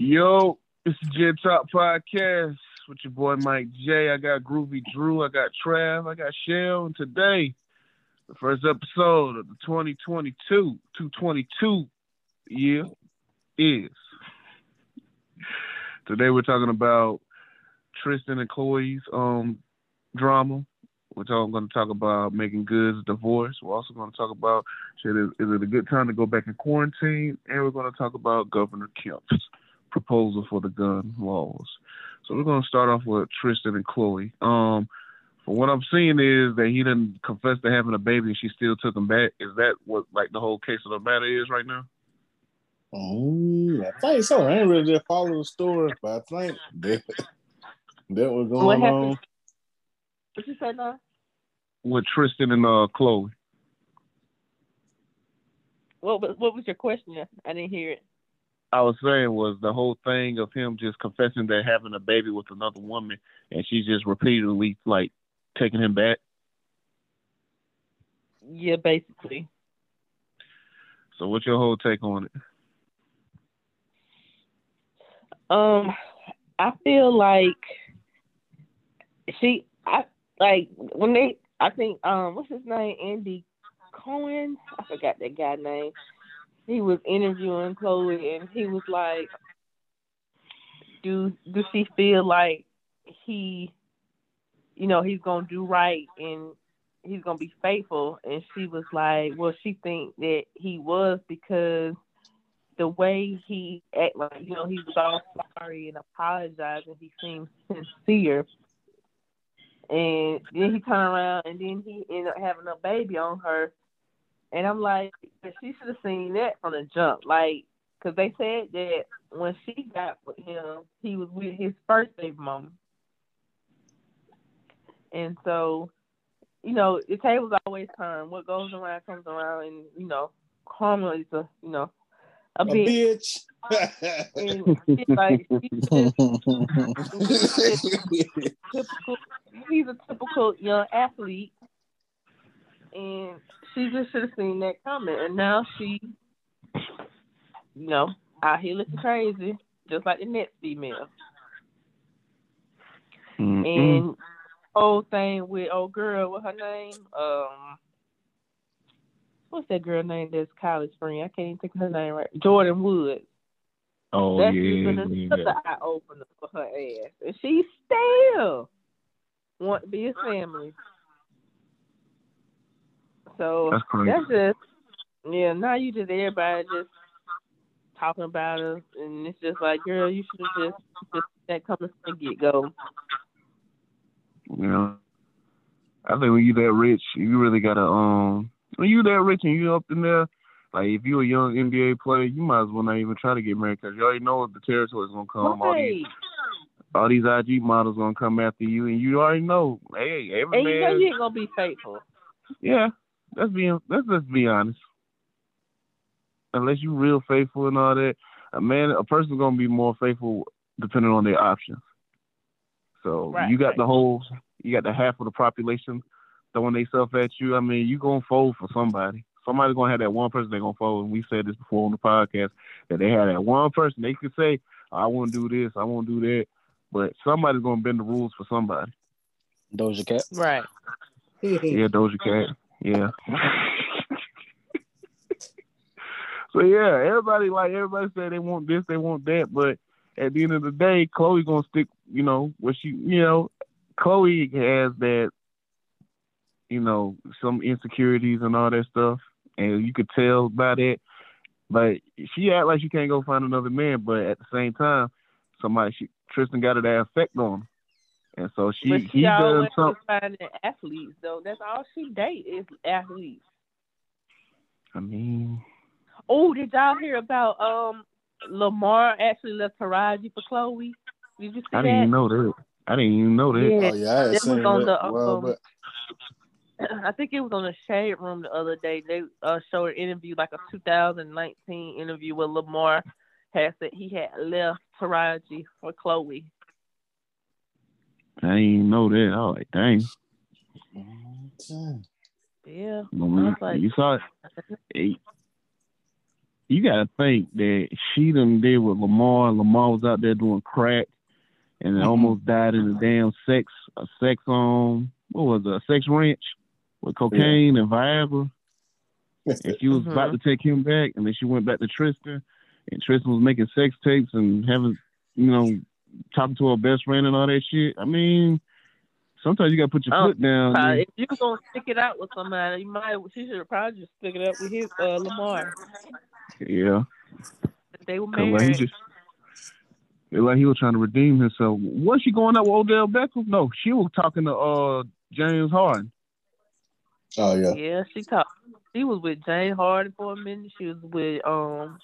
Yo, it's the Jet Talk Podcast with your boy Mike J. I got Groovy Drew, I got Trav, I got Shell, and today, the first episode of the 2022 222 year is. Today we're talking about Tristan and Khloe's um drama. We're talking, going to talk about Megan Good's divorce. We're also going to talk about shit, is, is it a good time to go back in quarantine? And we're going to talk about Governor Kemp's proposal for the gun laws. So we're going to start off with Tristan and Khloe. Um, from what I'm seeing is that he didn't confess to having a baby and she still took him back. Is that what like the whole case of the matter is right now? Oh, I think so. I ain't really just follow the story, but I think that that was going What on. What you say now? With Tristan and uh Khloe. What was what was your question? I didn't hear it. I was saying was the whole thing of him just confessing that having a baby with another woman and she's just repeatedly like taking him back. Yeah, basically. So what's your whole take on it? Um, I feel like she, I like when they, I think, um, what's his name, Andy Cohen? I forgot that guy name. He was interviewing Khloe, and he was like, "Do do she feel like he, you know, he's gonna do right and he's gonna be faithful?" And she was like, "Well, she think that he was because." the way he act like you know he was all sorry and apologizing he seemed sincere and then he turned around and then he ended up having a baby on her and i'm like she should have seen that from the jump. Like because they said that when she got with him he was with his first baby mama. And so you know the tables always turn. What goes around comes around and you know karma is a you know a A bitch bitch. and she's like she's just typical he's a typical young athlete. And she just should have seen that coming and now she you know out here looking crazy just like the next female Mm-mm. and whole thing with old girl what her name um what's that girl name that's college friend i can't even think of her name right Jordyn Woods oh That's yeah, even yeah. eye opener for her ass. And she still want to be a family. So That's crazy. that's just yeah, now you just everybody just talking about her and it's just like, girl, you should have just just that coming from the get go. You know, I think when you that rich, you really gotta um. When you that rich and you up in there, like if you a young NBA player, you might as well not even try to get married because you already know what the territory's gonna come. All these Right. all these IG models gonna come after you, and you already know. Hey, every And you know man. you ain't gonna be faithful. Yeah, let's be let's just be honest. Unless you're real faithful and all that, a man, a person's gonna be more faithful depending on their options. So Right, you got right. the whole, you got the half of the population throwing themselves at you. I mean, you gonna fold for somebody. Somebody's gonna have that one person they gonna fold. And we said this before on the podcast that they had that one person they could say, "I want to do this, I want to do that," but somebody's gonna bend the rules for somebody. Doja Cat. Right. Yeah, Doja Cat. Yeah. so yeah, everybody like everybody said they want this, they want that, but at the end of the day, Khloe gonna stick. You know what she, you know, Khloe has that, you know, some insecurities and all that stuff, and you could tell by that. But she act like she can't go find another man, but at the same time, somebody she Tristan got that effect on her. And so she but he she done always something. finding athletes though. That's all she date is athletes. I mean, Oh, did y'all hear about um Lamar actually left Taraji for Khloe? Did you see I didn't even know that. I didn't even know that. Yeah. Oh yeah, I That was on that. the, well, um, but I think it was on the Shade Room the other day. They uh, showed an interview, like a 2019 interview where Lamar had said he had left Taraji for Khloe. I didn't even know that. I was like, dang. Yeah. When I was like- you saw it. Hey, you gotta think that she done did with Lamar. Lamar was out there doing crack and then Mhm. almost died in a damn sex a sex um what was it, a sex ranch with cocaine and Viagra. And she was about to take him back and then she went back to Tristan and Tristan was making sex tapes and having you know, talking to her best friend and all that shit. I mean, sometimes you gotta put your Oh, foot down. Uh, man. if you're gonna stick it out with somebody, you might. She should probably just stick it up with his uh, Lamar. Yeah. They were 'Cause, like, he married. just like he was trying to redeem himself. Was she going out with Odell Beckham? No, she was talking to uh James Harden. Oh yeah. Yeah, she talked. She was with James Harden for a minute. She was with um,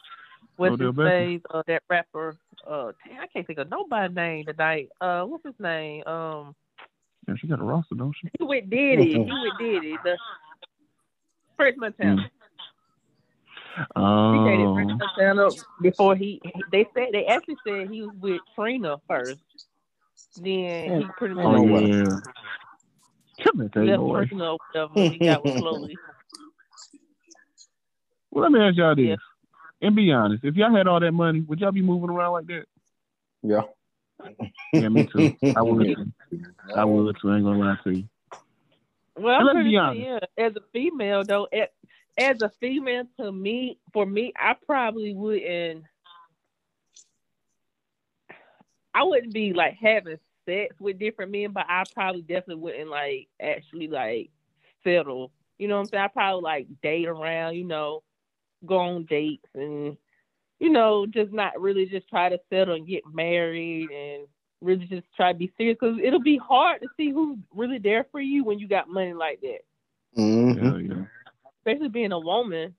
what's Odell his Beckham. name? Uh, that rapper. Uh, damn, I can't think of nobody's name tonight. Uh, what's his name? Um, Yeah, she got a roster, don't she? he with Diddy. He with Diddy. The French Montana. He dated Oh, French Montana before he. They said they actually said he was with Trina first. Then he pretty much oh No way. yeah. Come here, take left. Trina or whatever. He got with Khloe. Well, let me ask y'all this. Yeah. And be honest, if y'all had all that money, would y'all be moving around like that? Yeah. Yeah, me too. I would. too. I would too. I ain't gonna lie to you. Well, And let's be honest. yeah. As a female, though, as, as a female, to me, for me, I probably wouldn't. I wouldn't be like having sex with different men, but I probably definitely wouldn't like actually like settle. You know what I'm saying? I probably like date around, you know, go on dates and you know, just not really just try to settle and get married and really just try to be serious because it'll be hard to see who's really there for you when you got money like that, Mm-hmm. Yeah, yeah. especially being a woman.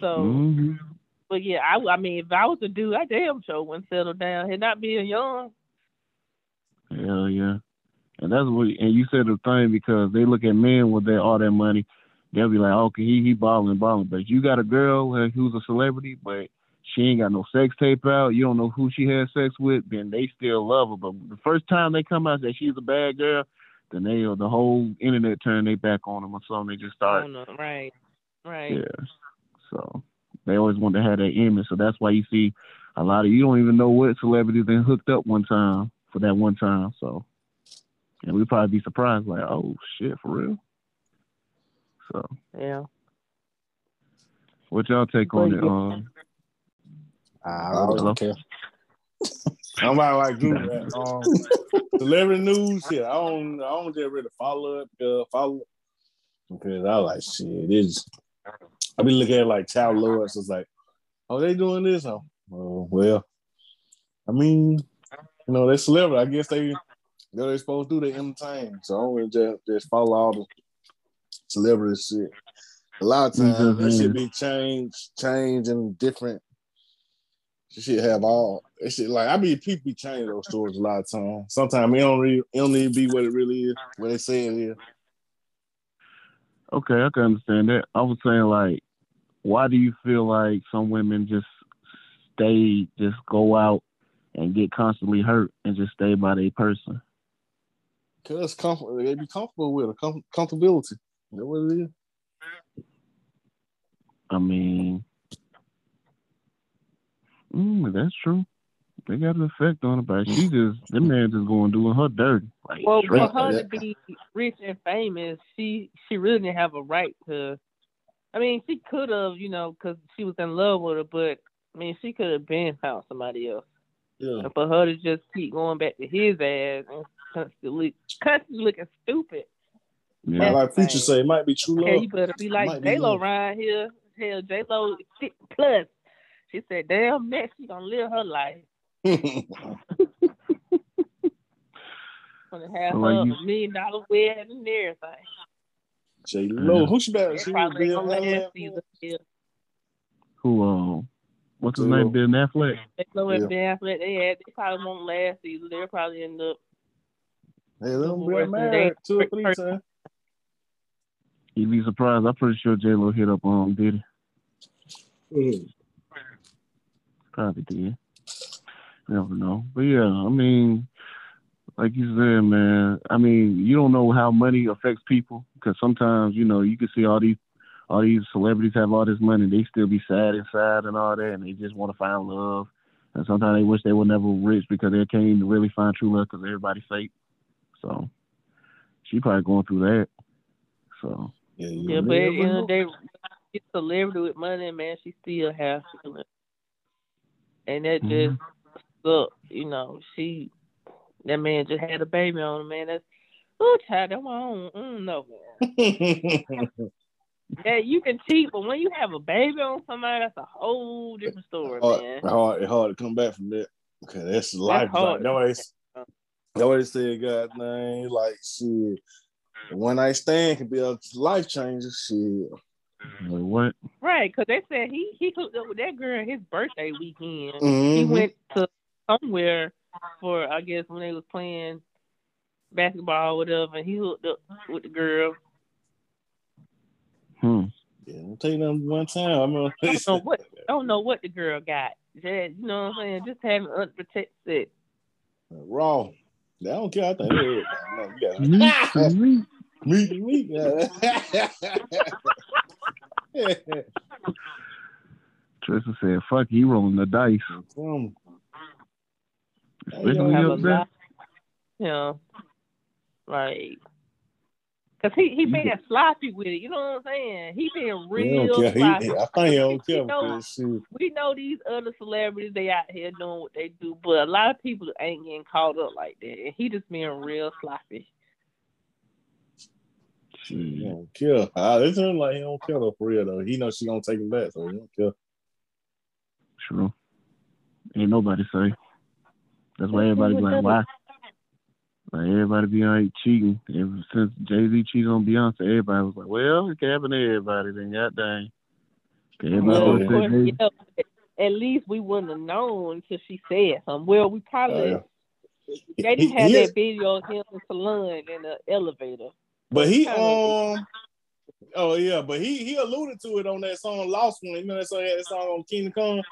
So, hmm but yeah, I, I mean, if I was a dude, I damn sure wouldn't settle down and not being young. Hell yeah. And that's what and you said the thing because they look at men with their all that money, they'll be like, Okay, he he balling, balling. But you got a girl who's a celebrity, but she ain't got no sex tape out, you don't know who she had sex with, then they still love her. But the first time they come out and say she's a bad girl, then they the whole internet turn their back on them or something. They just start don't know, right? Right. Yeah. So they always want to have that image. So that's why you see a lot of you don't even know what celebrities been hooked up one time for that one time. So and we probably be surprised like, oh shit, for real. So Yeah. what y'all take on it? Um I Hello? don't care. I'm about like you, man. Um, celebrity news. Yeah, I don't. I don't just really follow up. Uh, follow it because I like shit. It's. I be looking at like child lords. It's like, oh, they doing this? Oh, oh, well. I mean, you know, they celebrity. I guess they. They're they supposed to do. They entertain. So I don't really just just follow all the celebrity shit. A lot of times that mm-hmm. should be changed, changed and different. She should have all. It should like I be people be changing those stories a lot of times. Sometimes it don't really, it don't need to be what it really is, what they say it is. okay, I can understand that. I was saying like why do you feel like some women just stay just go out and get constantly hurt and just stay by their person? Cause comfort, they be comfortable with it, com- comfortability. That's what it is. I mean, mm, that's true. They got an effect on her, but she just, the man just going doing her dirty. Like, Well, for her to be rich and famous, she she really didn't have a right to. I mean, she could have, you know, because she was in love with her, but I mean, she could have been found somebody else. Yeah. And for her to just keep going back to his ass and constantly, constantly looking stupid. Yeah. Like, like Future say, it might be true Okay, love. you better be like J Lo love. around here. Hell, J Lo plus. She said, "Damn, next she gonna live her life. Gonna have her you- a million dollar wedding and everything." J Lo, who she better? She probably gonna Allen? last season. Yeah. Who, um, what's his J-Lo. name? Ben Affleck? J Lo and Yeah. Ben Affleck, they had they probably won't last season. They'll probably end up. Hey, them Worse been married they- two or three times. You'd be surprised. I'm pretty sure J Lo hit up um, on Diddy. Mm-hmm. Probably did. Never know. But yeah, I mean, like you said, man. I mean, you don't know how money affects people because sometimes you know you can see all these all these celebrities have all this money, they still be sad inside and all that, and they just want to find love. And sometimes they wish they were never rich because they can't even really find true love because everybody's fake. So she probably going through that. So Yeah, Yeah, but at the end of the day, it's celebrity with money, man. She still has feelings, and that Mhm. just sucks. You know, she that man just had a baby on him, man. That's oh, child. That's why I don't, I don't know. Yeah, you can cheat, but when you have a baby on somebody, that's a whole different story, hard, man. hard, it's hard to come back from that. Okay, that's life. That's hard. Like, that way, that said, God name, like shit. One night stand can be a life changer. Shit. like, what? Right, because they said he he hooked up with that girl his birthday weekend. He Mhm. went to somewhere for I guess when they was playing basketball or whatever, and he hooked up with the girl. Hmm. Yeah, don't take them one time. I remember. I don't know what I don't know what the girl got. Just, you know what I'm saying? Just having unprotected sex. Raw. I don't care. I think it is. No, you gotta- Meat, meat. Meat, meat. Tristan said, "Fuck, he rolling the dice." Um, Especially Yeah, when Have he a up there. lot, you know, like. Cause he he being sloppy with it, you know what I'm saying? He being he don't real care. He, sloppy. he- I think he don't care You know- we know these other celebrities they out here doing what they do, but a lot of people ain't getting caught up like that. And he just being real sloppy. He don't care. Uh, it seems like he don't care though for real though. He knows she gonna take him back, so he don't care. True. Ain't nobody say. That's why everybody be like, why? Like everybody be like cheating. Ever since Jay Z cheated on Beyonce, everybody was like, well, it can happen to everybody. Then god dang. Everybody Well, Well, always of yeah. course, said yeah, at least we wouldn't have known until she said something. Well, we probably Oh, they didn't He- have he that is- video of him in Solange in the elevator. But he Kinda- um oh yeah, but he he alluded to it on that song Lost One. You know that song that song on Kingdom Come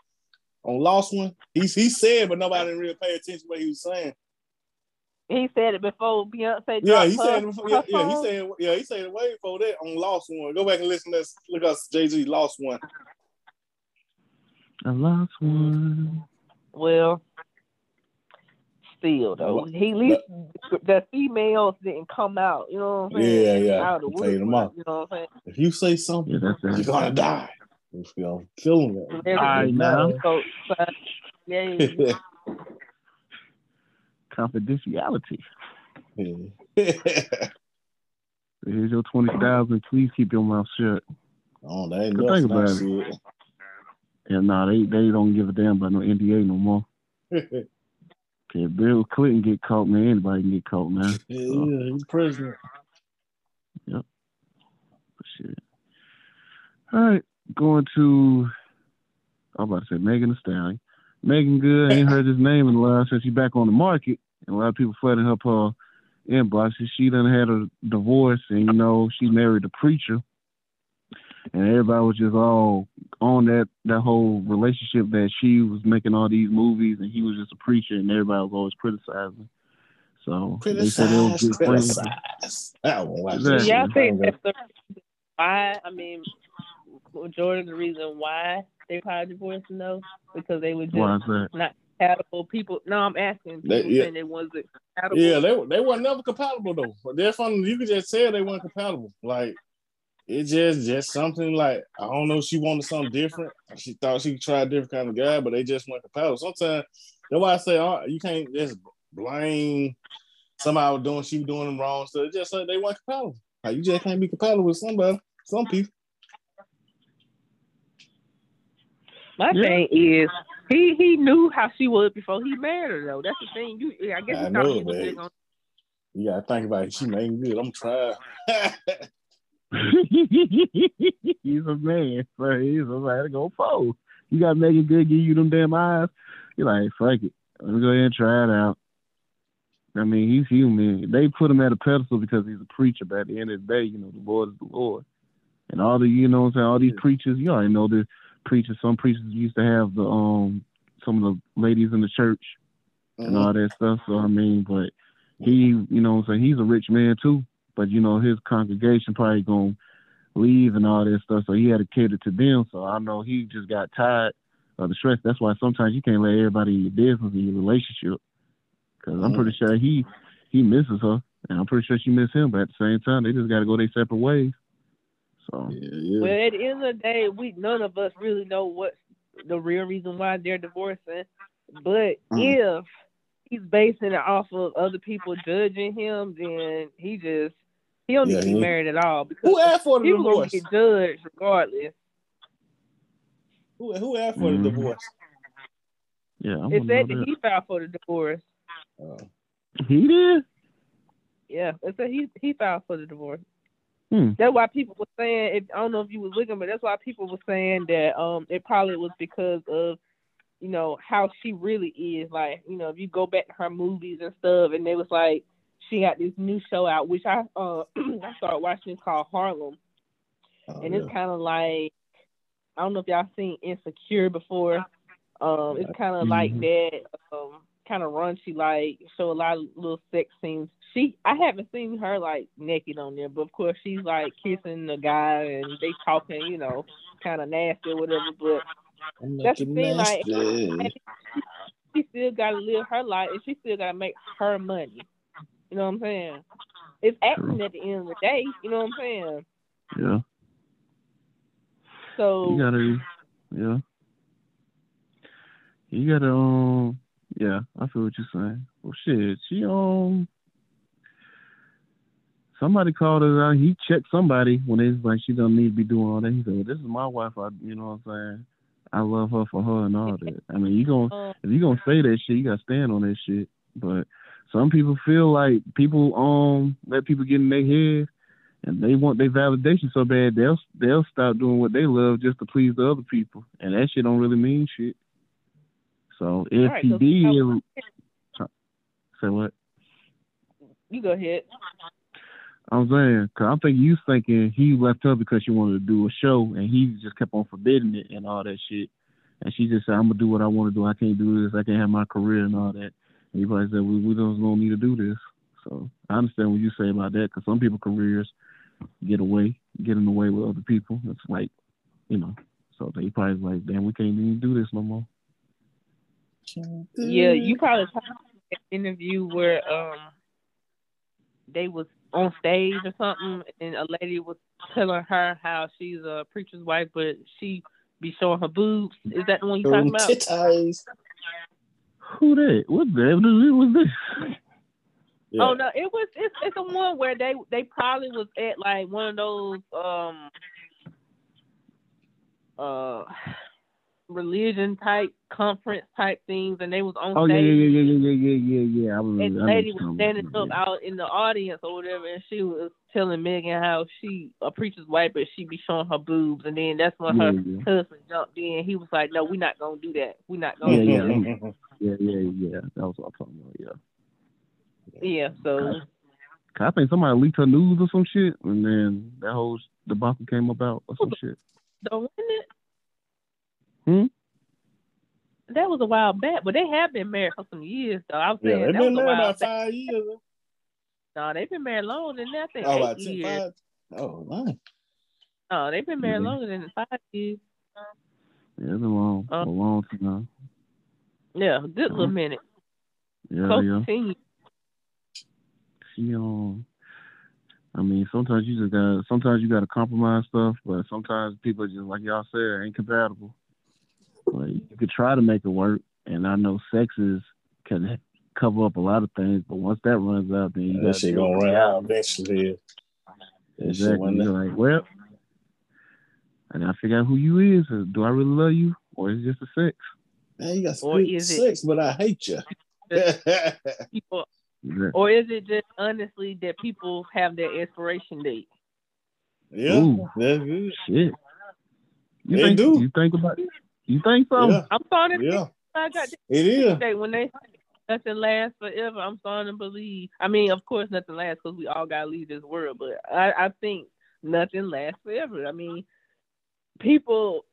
on Lost One. He he said, but nobody didn't really pay attention to what he was saying. He said it before Beyonce. Yeah, he her, said it before, yeah, yeah, he song. said yeah, he said it way before that on Lost One. Go back and listen to that. Look up Jay Z Lost One. I lost one. Well, still though, But- he at least the females didn't come out. You know what I'm saying? Yeah, yeah. Out of the He them woodwork, off. You know what I'm saying? If you say something, Yeah, you're that. gonna die. You know, feeling that. Everything- Alright, now. So, so, yeah, Confidentiality. Yeah. Here's your twenty thousand. Please keep your mouth shut. oh, that ain't thing about shit. And nah, they they don't give a damn about no NDA no more. Okay, Bill Clinton get caught, man. Anybody can get caught, man. yeah, yeah, he's president. Yep. Shit. All right, going to. I'm about to say Megan Thee Stallion. Megan Good. I ain't heard his name in a while since she's back on the market, and a lot of people flooding her uh, inboxes. She done had a divorce, and you know she married a preacher, and everybody was just all on that that whole relationship that she was making all these movies, and he was just a preacher, and everybody was always criticizing. So they said it was Criticize, good criticize. I won't Exactly. yeah. I think that's the reason why. I mean, majority of the reason why they probably divorced, you know, because they were just Why is that? not compatible. People, no, I'm asking. People They- yeah. saying they wasn't compatible. Yeah, they they were never compatible though. But they're from you could just tell they weren't compatible. Like it just just something like I don't know. She wanted something different. She thought she could try a different kind of guy, but they just weren't compatible. Sometimes that's why I say oh, you can't just blame somebody doing she was doing them wrong So It's just like they weren't compatible. Like you just can't be compatible with somebody. Some people. My Yeah. thing is, he he knew how she was before he married her. Though that's the thing. You, I guess I he thought know, he was but- just You gotta think about it. She made good. I'm trying. he's a man, so he's about to go fold. You got Megan Good give you them damn eyes. You're like, fuck it. Let me go ahead and try it out. I mean, he's human. They put him at a pedestal because he's a preacher, but at the end of the day, you know, the Lord is the Lord. And all the, you know what I'm saying, all these preachers, you already know the preachers, some preachers used to have the, um, some of the ladies in the church and all that stuff. So, I mean, but he, you know I'm saying, he's a rich man too. But, you know, his congregation probably to leave and all that stuff. So he had to cater to them. So I know he just got tired of the stress. That's why sometimes you can't let everybody in your business in your relationship. Because I'm pretty sure he he misses her, and I'm pretty sure she misses him. But at the same time, they just got to go their separate ways. So Yeah, yeah. Well, at the end of the day, we none of us really know what the real reason why they're divorcing. But Mhm. if he's basing it off of other people judging him, then he just he don't Yeah, need to be married at all because Who asked for the people gonna divorce? get judged regardless. Who, who asked for Mhm. the divorce? yeah, I It wanna said that that. he filed for the divorce. Uh, He did. Yeah, it said he he filed for the divorce. Hmm. That's why people were saying. If, I don't know if you was looking, but that's why people were saying that um it probably was because of you know how she really is. Like you know if you go back to her movies and stuff, and they was like she got this new show out, which I uh I started watching. It's called Harlem, oh, and yeah. it's kind of like I don't know if y'all seen Insecure before. Um, it's kind of like Mhm. that. Um, kind of raunchy, like show a lot of little sex scenes. She, I haven't seen her like naked on there, but of course she's like kissing the guy and they talking, you know, kind of nasty or whatever. But I'm that's the thing, like- she still got to live her life and she still got to make her money. You know what I'm saying? It's acting at the end of the day. You know what I'm saying? Yeah. So You gotta, yeah. You gotta, um, yeah, I feel what you're saying. Well, shit, she, um, somebody called her out. He checked somebody when was like, she don't need to be doing all that. He said, this is my wife. I, you know what I'm saying? I love her for her and all that. I mean, you gonna, if you gonna say that shit, you gotta stand on that shit. But some people feel like people, um, let people get in their head and they want their validation so bad they'll they'll stop doing what they love just to please the other people, and that shit don't really mean shit. So if Right, he so- did, say what you go ahead. I'm saying, cause I think you thinking he left her because she wanted to do a show, and he just kept on forbidding it and all that shit. And she just said, "I'm gonna do what I want to do. I can't do this. I can't have my career and all that." And he probably said, "We we don't, don't need to do this." So I understand what you say about that, cause some people careers get away, get in the way with other people. It's like, you know, so they probably like, "Damn, we can't even do this no more." Yeah, you probably saw an interview where um they was on stage or something, and a lady was telling her how she's a preacher's wife, but she be showing her boobs. Is that the one you talking about? Titties. Who that? What the hell was this? Yeah. Oh no, it was it's it's the one where they they probably was at like one of those um uh religion type conference type things, and they was on Oh yeah, stage. yeah, yeah, yeah, yeah, yeah, yeah, yeah. I remember. and the lady was standing up yeah. out in the audience or whatever, and she was telling Megan how she a preacher's wife, but she be showing her boobs, and then that's when her Yeah, yeah. husband jumped in. He was like, "No, we're not gonna do that. We're not gonna yeah, do that." Yeah, yeah, yeah. That was what I'm talking about. Yeah. Yeah, so I think somebody leaked her news or some shit, and then that whole debacle came about or some shit. so wasn't it? Hmm? That was a while back, but they have been married for some years though. I was Yeah, saying they've been married about back. five years. No, they've been married longer than that. I think Oh, eight about years. five. Oh, nice. No, they've been married Yeah. longer than five years. Yeah, it's a long, Uh, a long time. Yeah, a good little Mhm. minute. Yeah, Close yeah. to. She um, I mean, sometimes you just gotta, sometimes you got to compromise stuff, but sometimes people just like y'all said ain't compatible. Like you could try to make it work, and I know sex is can cover up a lot of things, but once that runs out, then you that got shit gonna run out eventually. That shit Exactly. You're like, well, and I gotta figure out who you is. Uh, do I really love you, or is it just a sex? Man, you got Or good is it- sex, but I hate you. yeah, People Or is it just honestly that people have their expiration date? Ooh. that's good. Shit. You They think, do. You think about You think so? Yeah, I'm starting to yeah, think I got it is. when they say nothing lasts forever. I'm starting to believe. I mean, of course, nothing lasts because we all gotta leave this world. But I, I think nothing lasts forever. I mean, people.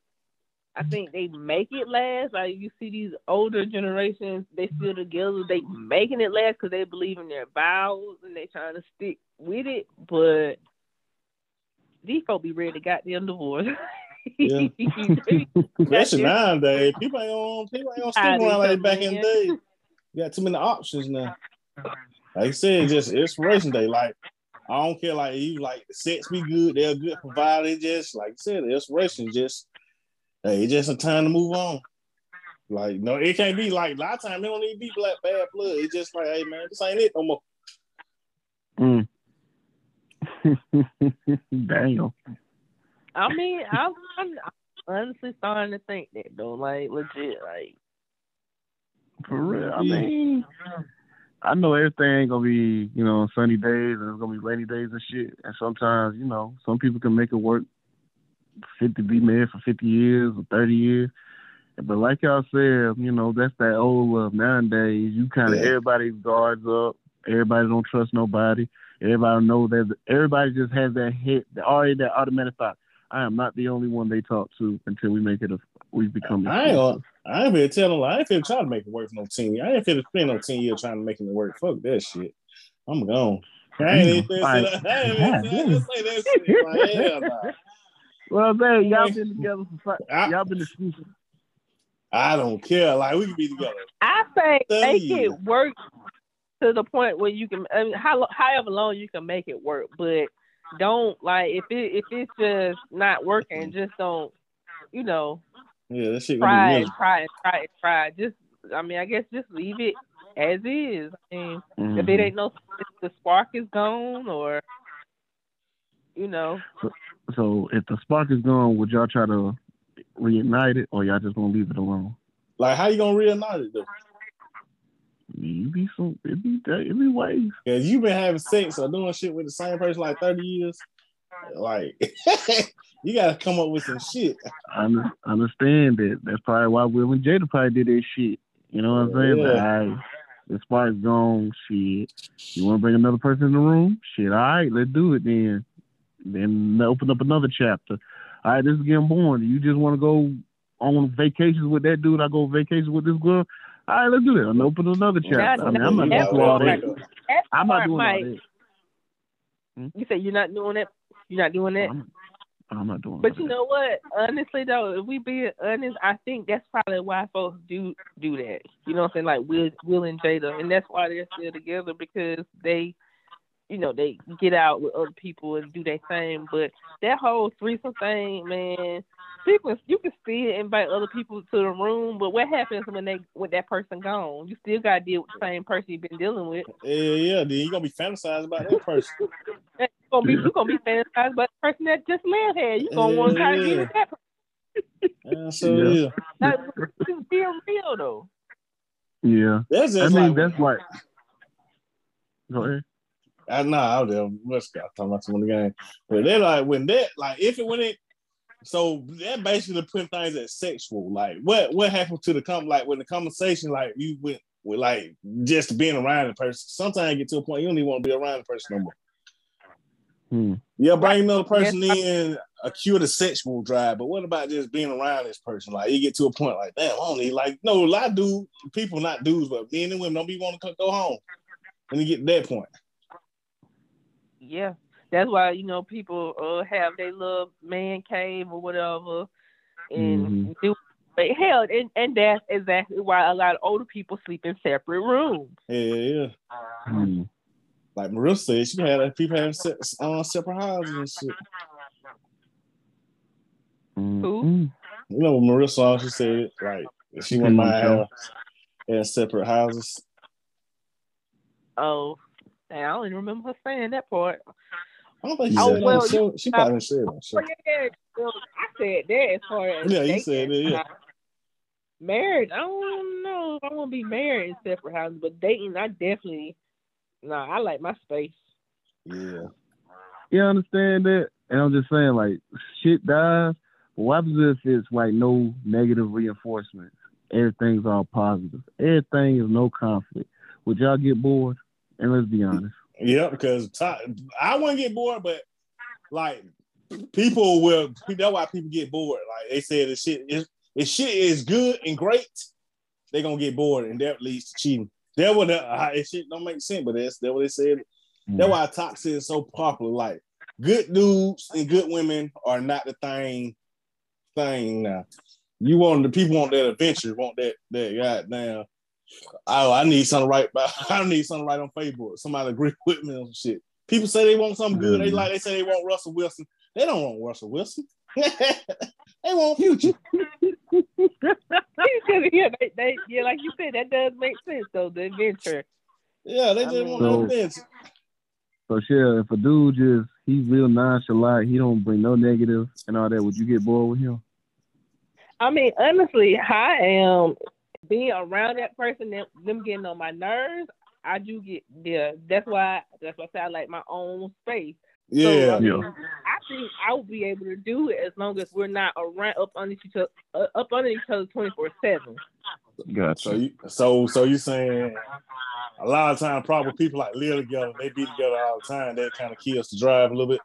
I think they make it last. Like you see these older generations, they still together. They making it last because they believe in their vows and they trying to stick with it. But these folks be ready to goddamn divorce. Yeah. Especially nowadays, people ain't on people ain't gonna stick around like back in the day. You got too many options now. Like I said, just inspiration day. Like I don't care, like you like the sex be good, they're good provider. It just like I said, the inspiration just hey, it's just a time to move on. Like no, it can't be like a lot of time. It don't need to be black bad blood. It's just like, hey man, this ain't it no more. Mm. Damn. I mean, I'm, I'm honestly starting to think that though, like legit, like For real. I mean, I know everything ain't gonna be, you know, sunny days and it's gonna be rainy days and shit. And sometimes, you know, some people can make it work. Fifty be married for fifty years or thirty years. But like y'all said, you know, that's that old love. Nowadays, you kind of Yeah. everybody's guards up. Everybody don't trust nobody. Everybody know that. Everybody just has that hit, that already that automatic thought. I am not the only one they talk to until we make it a we become. a I ain't gonna, I ain't finna tell them. I ain't finna try to make it work for no ten. I ain't finna spend no ten years trying to make it work. Fuck that shit. I'm gone. I ain't even finna say that. I ain't even finna say that shit. Like, hell nah. Well, man, y'all been together for fi- I- y'all been exclusive. I don't care. Like we can be together. I say make years. it work to the point where you can, I mean, how however long you can make it work, but don't like if it if it's just not working, just don't, you know, Yeah, that shit try gonna be and try and try and try. Just, I mean, I guess just leave it as is. I mean, if Mhm. it ain't no, if the spark is gone, or you know, So if the spark is gone, would y'all try to reignite it, or y'all just gonna leave it alone? Like how you gonna reignite it though? You be some, it be it be ways. Cause you been having sex or doing shit with the same person like thirty years. Like you gotta come up with some shit. I understand that. That's probably why Will and Jada probably did that shit. You know what I'm saying? Yeah. I, the spark's gone. Shit. You want to bring another person in the room? Shit. All right, let's do it then. Then open up another chapter. All right, this is getting boring. You just want to go on vacations with that dude? I go vacations with this girl. All right, let's do that. And open another chapter. I mean, I'm not You going gotta through all wake that. up. I'm not part doing all might. that. Hmm? You say you're not doing it. You're not doing it. I'm, I'm not doing. But you that. know what? Honestly, though, if we being honest, I think that's probably why folks do do that. You know what I'm saying? Like Will, Will and Jada, and that's why they're still together because they, you know, they get out with other people and do their thing. But that whole threesome thing, man, people you can see it, invite other people to the room, but what happens when they when that person gone? You still got to deal with the same person you've been dealing with. Yeah, yeah. Then you gonna be fantasizing about that person. You're gonna be you gonna be fantasized about the person that just left here. You gonna want to try to get with that person. Yeah, so Yeah. yeah. Like, being real though. Yeah, That's I mean like that's like. Go ahead. I know I was there. What's got talking about some of the game, but they like when that like if it when it so that basically putting things as sexual. Like what what happened to the com like when the conversation like you went with like just being around the person. Sometimes you get to a point you don't even want to be around the person no more. Hmm. Yeah, bring another Yes, person in, a cure the sexual drive. But what about just being around this person? Like you get to a point like, damn, I don't need like no, a lot of dude people, not dudes, but men and women don't be want to go home. When you get to that point. Yeah, that's why you know people uh have their little man cave or whatever, and Mhm. do. But hell, and, and that's exactly why a lot of older people sleep in separate rooms. Yeah, yeah, yeah. Hmm. Like Marissa said, she had people having se- uh, separate houses and shit. Mm-mm. You know, when Marissa, she said like she went my house having having separate houses. Oh, I don't even remember her saying that part. I don't think she Oh, said that. well, She, she probably said that. Oh, shit. yeah, well, I said that as far as Yeah, you said it, yeah. Married, I don't know if I want to be married in separate houses, but dating, I definitely. Nah, I like my space. Yeah. You understand that. And I'm just saying, like, shit dies. But what happens if it's like no negative reinforcement? Everything's all positive. Everything is no conflict. Would y'all get bored? And let's be honest. Yeah, because I wouldn't get bored, but like people will. That's why people get bored. Like they said, the shit is if shit is good and great, they're gonna get bored, and that leads to cheating. That what uh, it shit don't make sense, but that's that what they said. That's why toxic is so popular. Like good dudes and good women are not the thing thing now. You want the people want that adventure, want that that goddamn. Oh, I need something right by I need something right on Facebook. Somebody agree with me on some shit. People say they want something good. They like they say they want Russell Wilson. They don't want Russell Wilson. they want future. yeah, they, they, yeah, like you said, that does make sense though. The adventure. Yeah, they just I want mean- the adventure. So shit, if a dude just he's real nonchalant, he don't bring no negative and all that, would you get bored with him? I mean, honestly, I am being around that person, them, them getting on my nerves. I do get yeah. That's why that's why I say I like my own space. Yeah, I, Yeah. I think I will be able to do it as long as we're not around up under each other, uh, up under each other twenty four seven. Gotcha. So you so so you saying a lot of time probably people like live together, they be together all the time, that kind of kills the drive a little bit.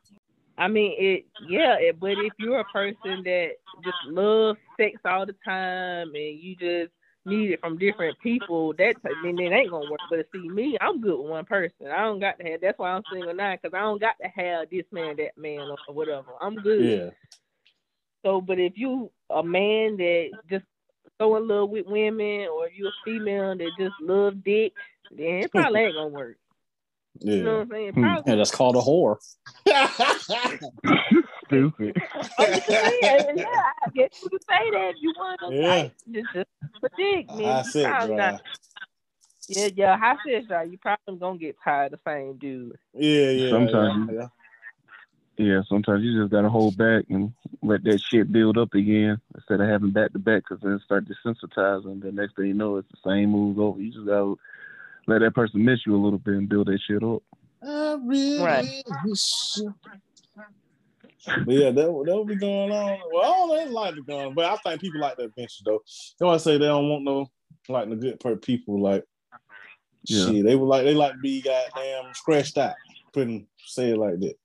I mean, it yeah, it, but if you're a person that just loves sex all the time and you just need it from different people, that mean, it ain't gonna work. But see, me, I'm good with one person. I don't got to have. That's why I'm single now, because I don't got to have this man, that man, or whatever. I'm good. Yeah. So, but if you a man that just so in love with women, or if you a female that just love dick, then it probably ain't gonna work. You know Yeah. what I'm saying? Hmm. Probably. Yeah, that's called a whore. Stupid. I'm just saying, yeah, I guess you could say that if you want to Yeah. like, just, just predict me. I said probably not- Yeah, yeah, high sex drive. You probably gonna get tired of the same dude. Yeah, yeah. Sometimes yeah, Yeah, sometimes you just gotta hold back and let that shit build up again instead of having back to back, because then it start desensitizing. The next thing you know, it's the same move over. You just gotta let that person miss you a little bit and build that shit up. I really Right. wish you- But yeah, that that will be going on. Well, I don't know, it's like the gun, but I think people like the adventure though. They want to say they don't want no like the good per people. Like Yeah. shit, they would like they like to be goddamn scratched out. Couldn't say it like that.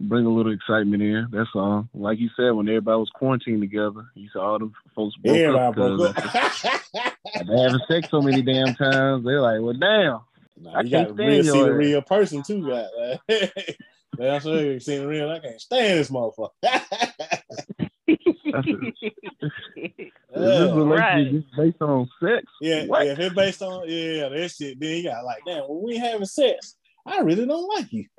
Bring a little excitement in. That's all. Like you said, when everybody was quarantined together, you saw all the folks broke Everybody up broke because up. they having sex so many damn times. They're like, well, damn. Nah, I you can't stand real see the real person too, God. Like, that's what you seen the real. I can't stand this motherfucker. Is Yeah. this relationship Right. based on sex? Yeah, What? yeah, if it's based on yeah, that shit, then you got like, damn, when we having sex, I really don't like you.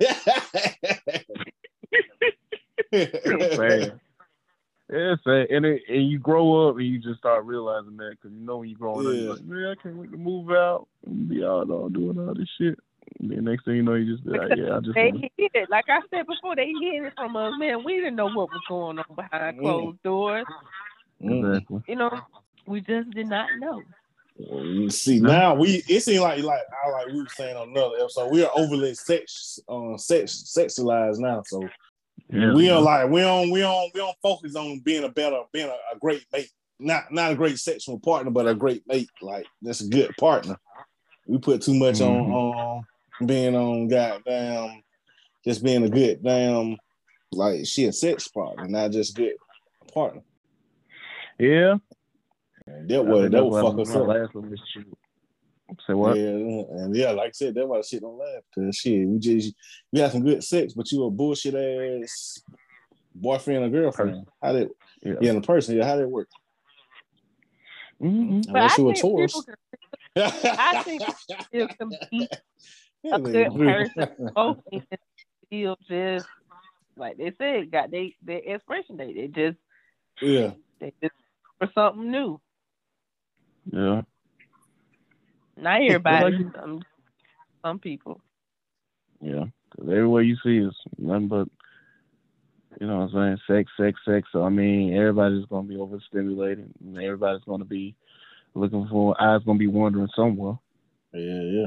It's sad. It's sad. And, it, and you grow up and you just start realizing that because you know when you're growing up, Yeah. you're like, man, I can't wait to move out and be out all doing all this shit. And then next thing you know, you just be like, yeah, I just they want hid it. Like I said before, they hid it from us. Man, we didn't know what was going on behind Mm. closed doors. Mm. exactly. You know, we just did not know. See now we it seems like like I like we were saying on another episode, we are overly sex uh sex sexualized now. So Yeah, we don't like we don't we don't we don't focus on being a better being a, a great mate. Not not a great sexual partner, but a great mate. Like that's a good partner. We put too much Mhm. on um being on goddamn just being a good damn like she a sex partner, not just good partner. Yeah. And that would that would fuck us up. last relationship. Say what? Yeah, and yeah, like I said, that's why the shit don't last. Cause shit, we just we had some good sex, but you a bullshit ass boyfriend or girlfriend. How did Yeah. yeah, in the person, yeah, how did it work? hmm But Unless I you a think Taurus. I think still can be a good person. Both still just like they said, got they their expiration date. They just yeah, they just for something new. Yeah. Not everybody. Like- some some people. Yeah. Because everywhere you see is nothing but, you know what I'm saying, sex, sex, sex. So, I mean, everybody's going to be overstimulated. And everybody's going to be looking for, eyes going to be wandering somewhere. yeah, yeah.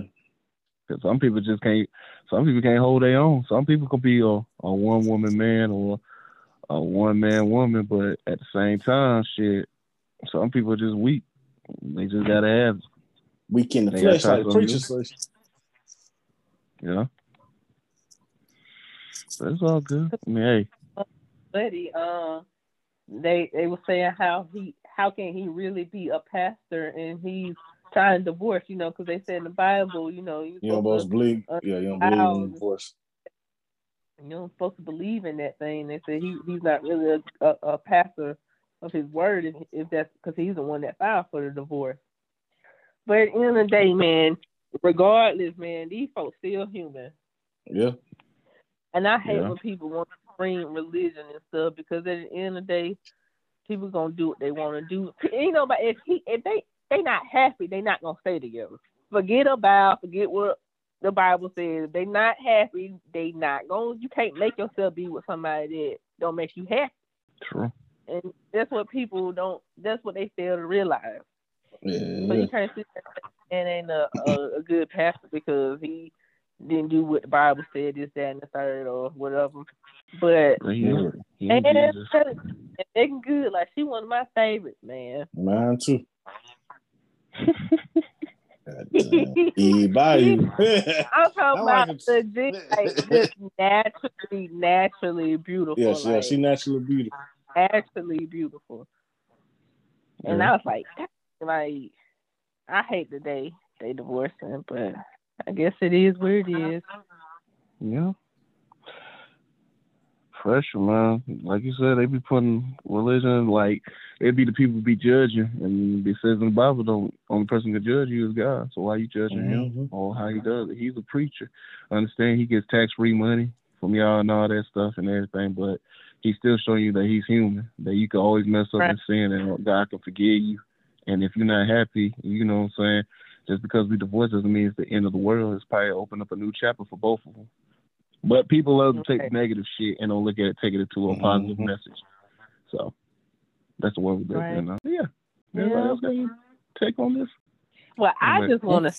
Cause some people just can't. Some people can't hold their own. Some people could be a, a one woman man or a one man woman, but at the same time, shit. Some people just weak. They just gotta have, it, Weak in the They flesh, gotta like try the preacher something says. you know. But it's all good. I mean, hey, Buddy, um, they they were saying how he how can he really be a pastor and he's trying to divorce, you know, because they said in the Bible, you know, you You don't both believe, uh, yeah, you don't believe in divorce. you know, supposed to believe in that thing. They said he he's not really a, a, a pastor of his word if, if that's because he's the one that filed for the divorce. But at the end of the day, man, regardless, man, these folks still human. Yeah. And I hate Yeah. when people want to bring religion and stuff because at the end of the day, people gonna do what they want to do. You know, but if he if they they not happy, they not gonna stay together. Forget about, forget what the Bible says. If they not happy, they not gonna. You can't make yourself be with somebody that don't make you happy, True. and that's what people don't. That's what they fail to realize. So Yeah. you can't sit there and ain't a, a, a good pastor because he didn't do what the Bible said, this, that, and the third, or whatever. But But Yeah. and ain't Jesus. and Megan Good, like she one of my favorites, man. Mine too. God damn. E-Bayou. I'm talking like about it. legit, like just naturally, naturally beautiful. yes, yeah, like, she naturally beautiful. actually beautiful. And Yeah. I was like, like, I hate the day they divorcing, but I guess it is where it is. Yeah. Pressure, man. Like you said, they be putting religion like they be the people be judging, and it says in the Bible, the only person can judge you is God. So why you judging him Mhm. or how he does it? He's a preacher. I understand he gets tax free money from y'all and all that stuff and everything, but he's still showing you that he's human, that you can always mess up Right. and sin, and God can forgive you. And if you're not happy, you know what I'm saying. Just because we divorce doesn't mean it's the end of the world. It's probably open up a new chapter for both of them. But people love to take negative shit and don't look at it, take it to a positive Mhm. message. So that's the way we live Right. in now. Yeah. Anybody Yeah. else got any take on this? Well, I Right. just want to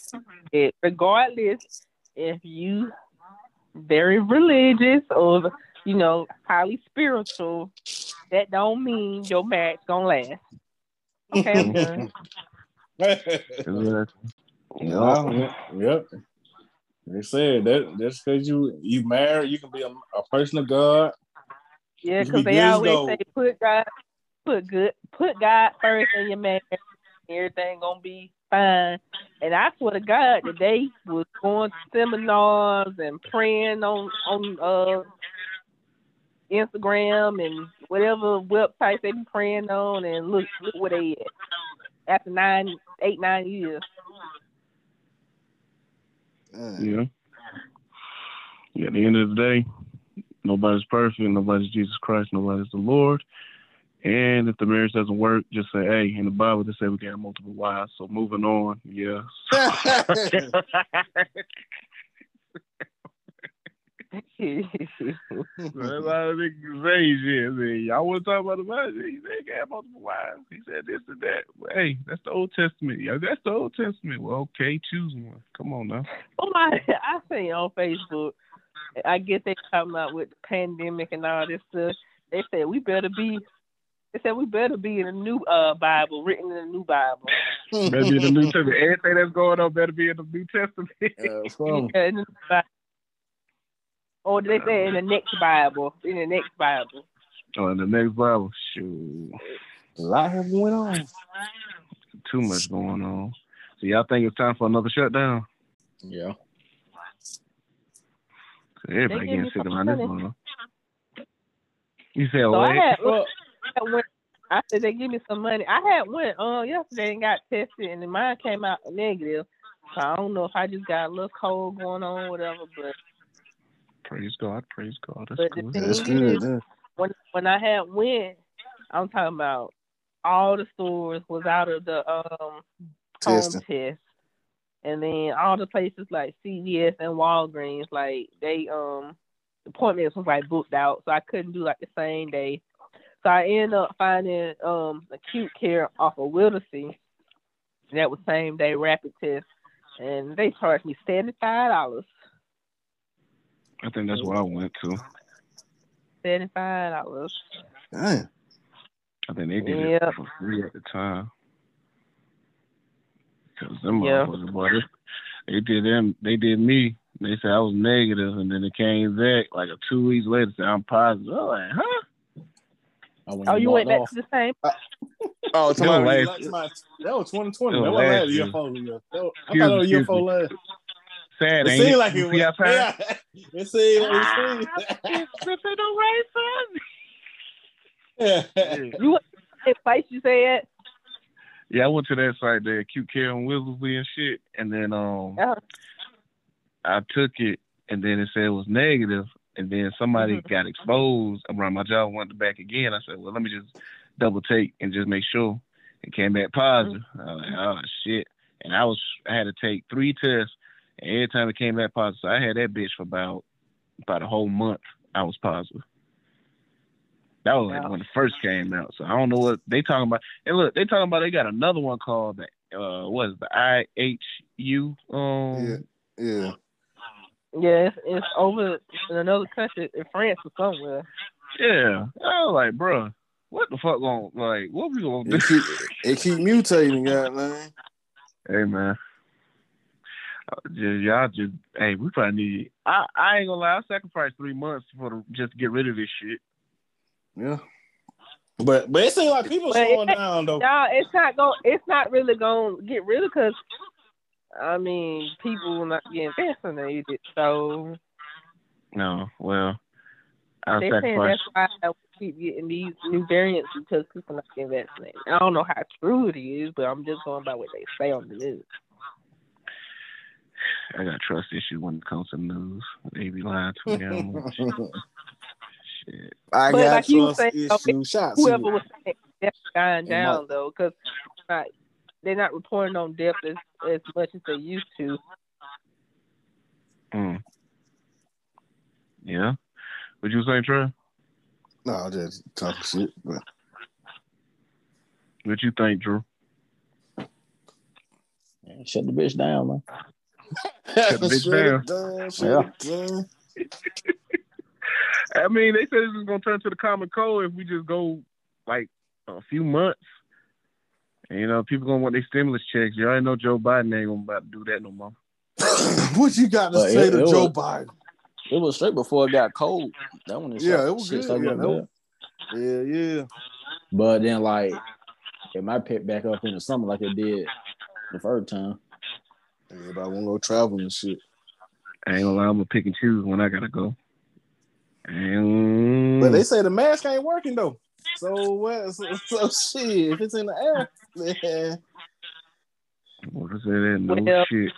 say, regardless if you very religious or you know highly spiritual, that don't mean your marriage gonna last. Okay, I'm done. Exactly. Well, yeah, yep. They said that just because you you married, you can be a, a person of God. Yeah, You can be because they always gold. say put God, put good, put God first in your marriage. Everything gonna be fine. And I swear to God, today was going to seminars and praying on on uh Instagram and whatever websites they be praying on, and look look where they at after nine, eight, nine years. Yeah. Yeah, at the end of the day, nobody's perfect, nobody's Jesus Christ, nobody's the Lord. And if the marriage doesn't work, just say, hey, in the Bible they say we can have multiple wives. So moving on, yeah. That's all they can say shit. I mean, y'all want to talk about the Bible? He said he can have multiple wives. He said this and that. But, hey, that's the Old Testament. Yeah, that's the Old Testament. Well, okay, choose one. Come on now. Oh my! I seen on Facebook. I guess they talking about with the pandemic and all this stuff. They said we better be. They said we better be in a new uh Bible, written in a new Bible. Better be in the New Testament. Everything that's going on better be in the New Testament. Uh, from- Yeah, in the new Bible. Or they say in the next Bible, in the next Bible. Oh, in the next Bible, shoot, a lot has went on. too much going on. So y'all think it's time for another shutdown? Yeah. Everybody getting sick some around this one. You said So what? I had, Well, I went. I said they give me some money. I had went uh yesterday and got tested, and mine came out negative. So I don't know if I just got a little cold going on, whatever. But Praise God, praise God. That's But good. that's good. yeah. when when I had went, I'm talking about all the stores was out of the um Testing. home test, and then all the places like CVS and Walgreens, like they um appointments was like booked out, so I couldn't do like the same day. So I ended up finding um acute care off of Whittlesey. That was same day rapid test, and they charged me seventy five dollars. I think that's where I went to. Seventy five dollars. Damn. I think they did Yeah. it for free at the time. Cause them Yeah. motherfuckers, boy, they, they did them. They did me. They said I was negative, and then it came back like a two weeks later. Said I'm positive. I'm like, huh? Oh, Oh, you went walked back off. to the same? Uh, oh, oh, it's my, was last- somebody- that was 2020. That That was was last last year. year. before, yeah. That was- I Excuse thought it me, was year excuse before me. last. Sad. It ain't seemed like You it see was. how fast- Yeah, it seemed. It Griffin away seemed. from You what place you said? Yeah, I went to that site there, Cute Care and Wizardly and shit, and then um, Uh-huh. I took it, and then it said it was negative, and then somebody Mhm. got exposed around my job, went back again. I said, well, let me just double take and just make sure. It came back positive. I was like, oh shit, and I was I had to take three tests, and every time it came back positive, I had that bitch for about about a whole month. I was positive. That was like Wow. when it first came out. So I don't know what they talking about. And look, they talking about they got another one called the uh what is it, the IHU um Yeah, yeah. Yeah, it's, it's over in another country, in France or somewhere. yeah. I was like, bruh, what the fuck going like what we gonna do? It keep, it keep mutating, goddamn. hey man. Just, y'all just hey, we probably need I, I ain't gonna lie, I sacrificed three months for the, just to get rid of this shit. Yeah. But but it seems like people But slowing it- down though. No, it's not going. It's not really going to get rid of because, I mean, people not getting vaccinated. So No, well I they saying that's why we keep getting these new variants because people not getting vaccinated. I don't know how true it is, but I'm just going by what they say on the news. I got trust issues when it comes to news. They be lying to me. Shit. I But got like trust say, issues. Shots. Whoever was saying death dying down might- though, because not they're not reporting on death as as much as they used to. Mm. Yeah. What you saying, Trey? No, I'm just talking shit. But What you think, Drew? Man, shut the bitch down, man. Shut the bitch Shut down. it down, shut Yeah. I mean, they said this is gonna turn to the common cold if we just go like a few months. And, you know, people gonna want their stimulus checks. You already know Joe Biden ain't gonna about to do that no more. what you got to Well, say it- to it Joe was- Biden? It was straight before it got cold. That one, Yeah, it was shit good. Yeah, getting. Yeah, yeah. But then, like, it might pick back up in the summer like it did the first time. Everybody want to go travel and shit. I ain't gonna lie, I'm gonna pick and choose when I gotta go. And But they say the mask ain't working though. So what? So, so shit. If it's in the air, man. what is that? No Well, shit.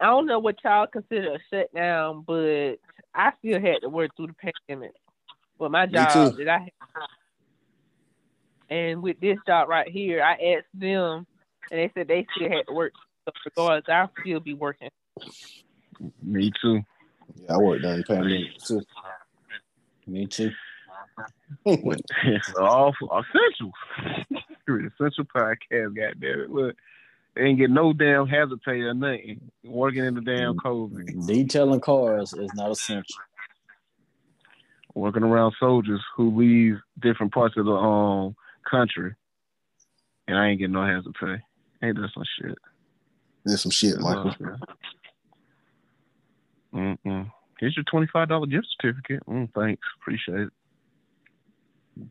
I don't know what y'all consider a shutdown, but I still had to work through the pandemic with my job too. that I had. And with this job right here, I asked them, and they said they still had to work. So regardless, I'll still be working. Me too. Yeah, I work during the pandemic too. Me too. it's awful. Essential. Essential podcast, goddamn it. Look, they ain't get no damn hazard pay or nothing. Working in the damn COVID. Detailing cars is not essential. Working around soldiers who leave different parts of the um country. And I ain't getting no hazard pay. Ain't that some shit? There's some shit, Michael. Mm-mm. Here's your twenty five dollar gift certificate. Mm, thanks. Appreciate it.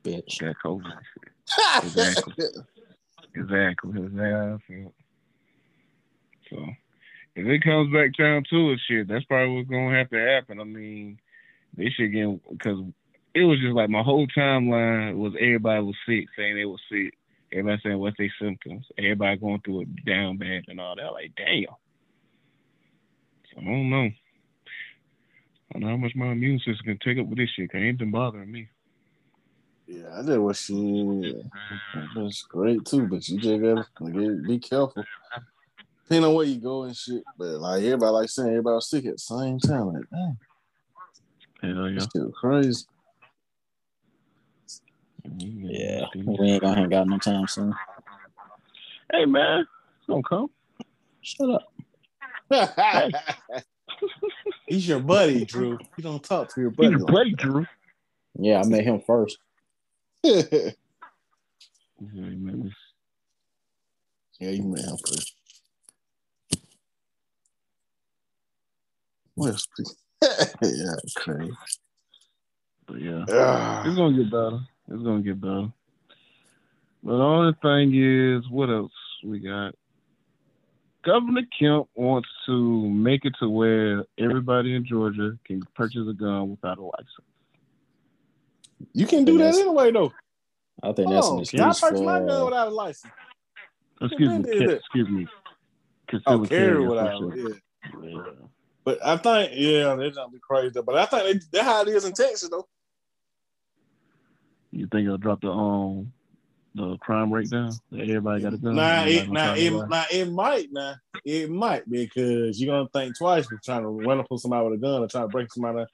Bitch. That COVID. Exactly. Exactly. Exactly how I feel. So if it comes back down to it, shit, that's probably what's gonna have to happen. I mean, they should get because it was just like my whole timeline was everybody was sick, saying they was sick. Everybody saying what's their symptoms. Everybody going through it down bad and all that. Like, damn. So I don't know. I don't know how much my immune system can take up with this shit. 'cause ain't been bothering me. Yeah, I did what she. That's great too, but you just gotta get, be careful. Depending on where you go and shit, but like everybody like saying everybody was sick at the same time. Like, damn, Hell yeah. was crazy. Yeah. We ain't gonna hang out no time soon. Hey man, it's gonna come. Shut up. He's your buddy, Drew. You don't talk to your He's buddy. your buddy, Drew. Yeah, I met him first. Yeah, man. you met him first. What else? yeah, crazy. But yeah. Ah. It's gonna get better. It's gonna get better. But the only thing is, what else we got? Governor Kemp wants to make it to where everybody in Georgia can purchase a gun without a license. You can do that anyway, though. I think that's on. an Can I excuse purchase my gun without a license? Excuse me, been did ca- that. excuse me. Oh, Concealed carry carry without. official. Yeah. Yeah. But I think, yeah, that's gonna be crazy. But I think they, that's how it is in Texas, though. You think it'll drop the um the crime rate down? That everybody got a gun. Nah, it, nah, it, nah, it might, nah, it might because you're gonna think twice trying to run up on somebody with a gun or try to break somebody